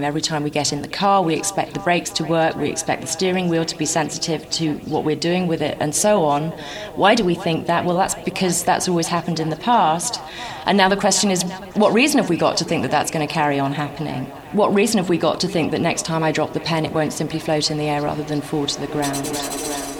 Every time we get in the car, we expect the brakes to work, we expect the steering wheel to be sensitive to what we're doing with it, and so on. Why do we think that? Well, that's because that's always happened in the past. And now the question is what reason have we got to think that that's going to carry on happening? What reason have we got to think that next time I drop the pen, it won't simply float in the air rather than fall to the ground?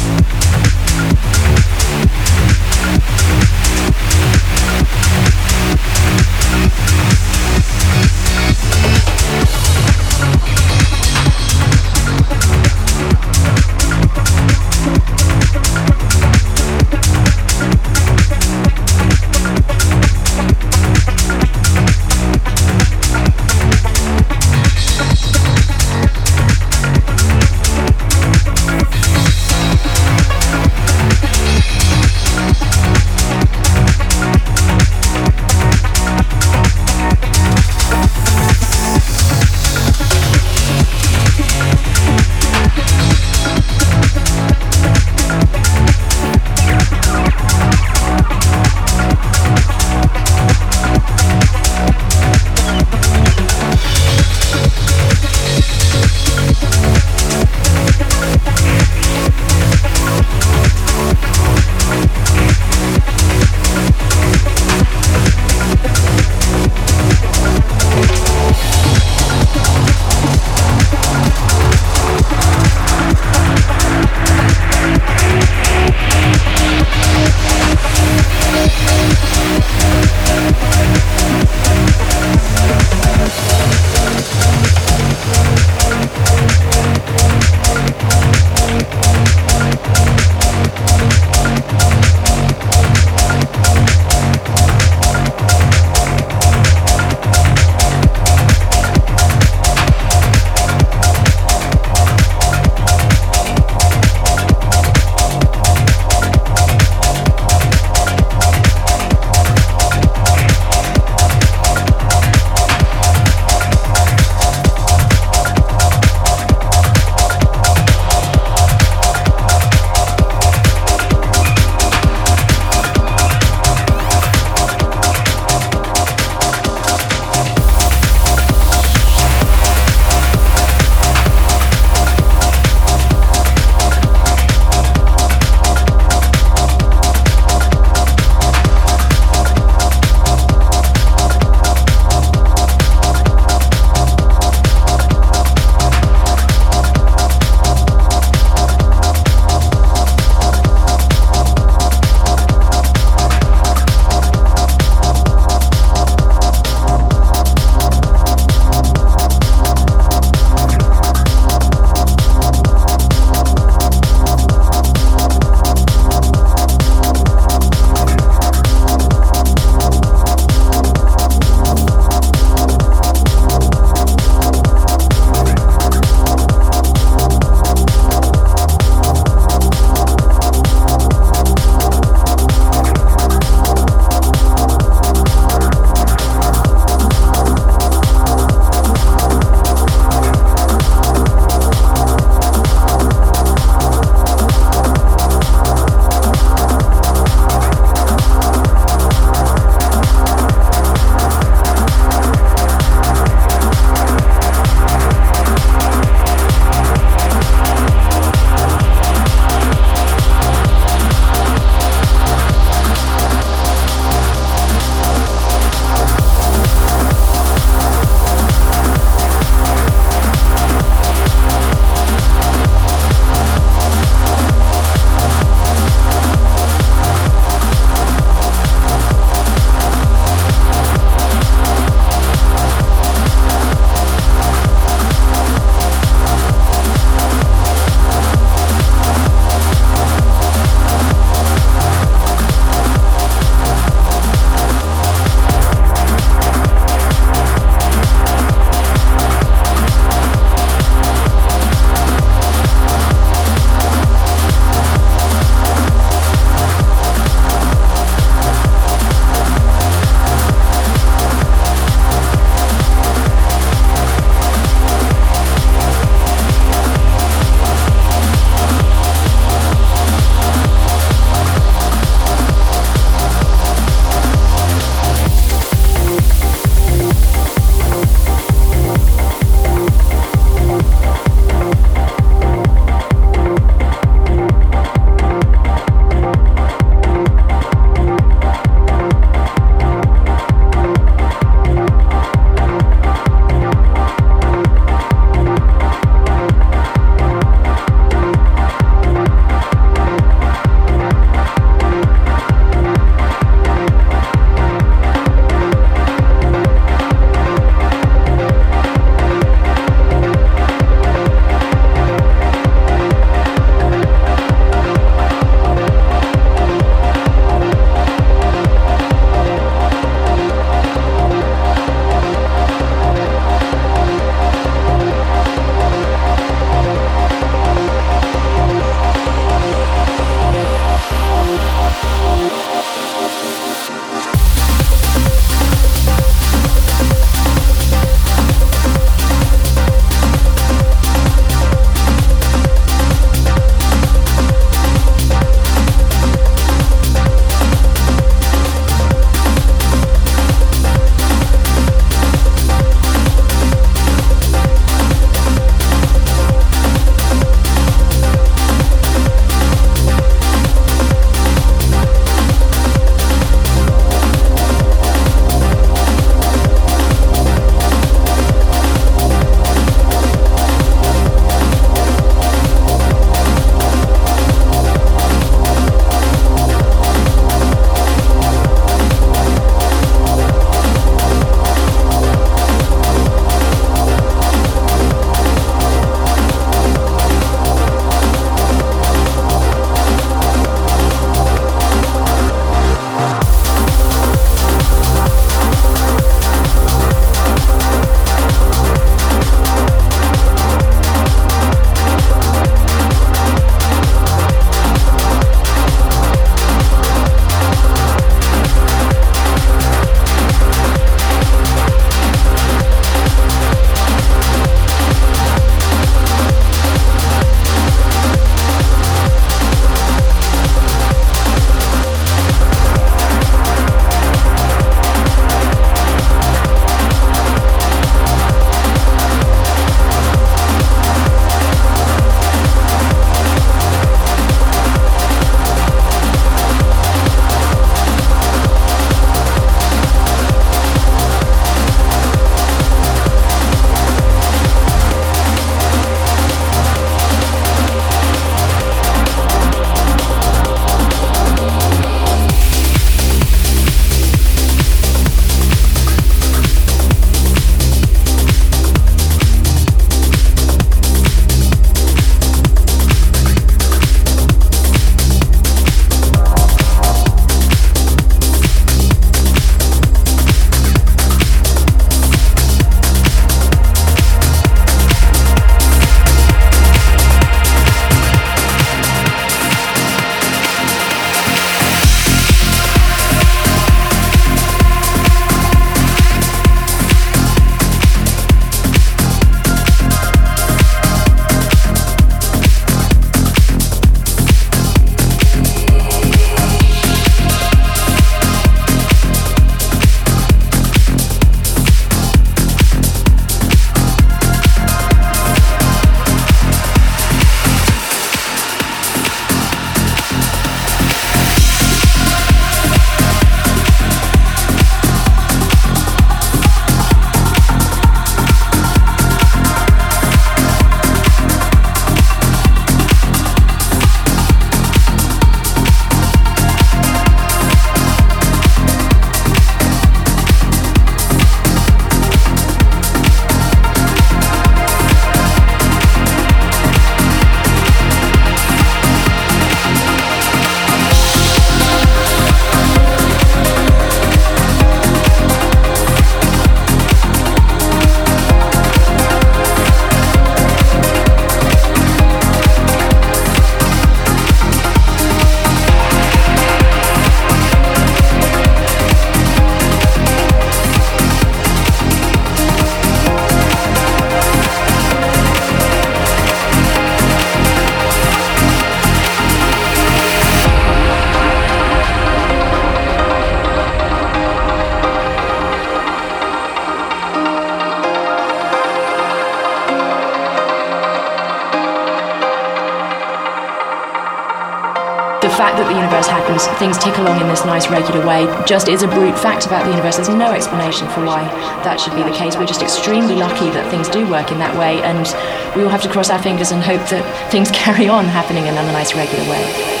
Fact that the universe happens, things tick along in this nice regular way, just is a brute fact about the universe. There's no explanation for why that should be the case. We're just extremely lucky that things do work in that way, and we all have to cross our fingers and hope that things carry on happening in a nice regular way.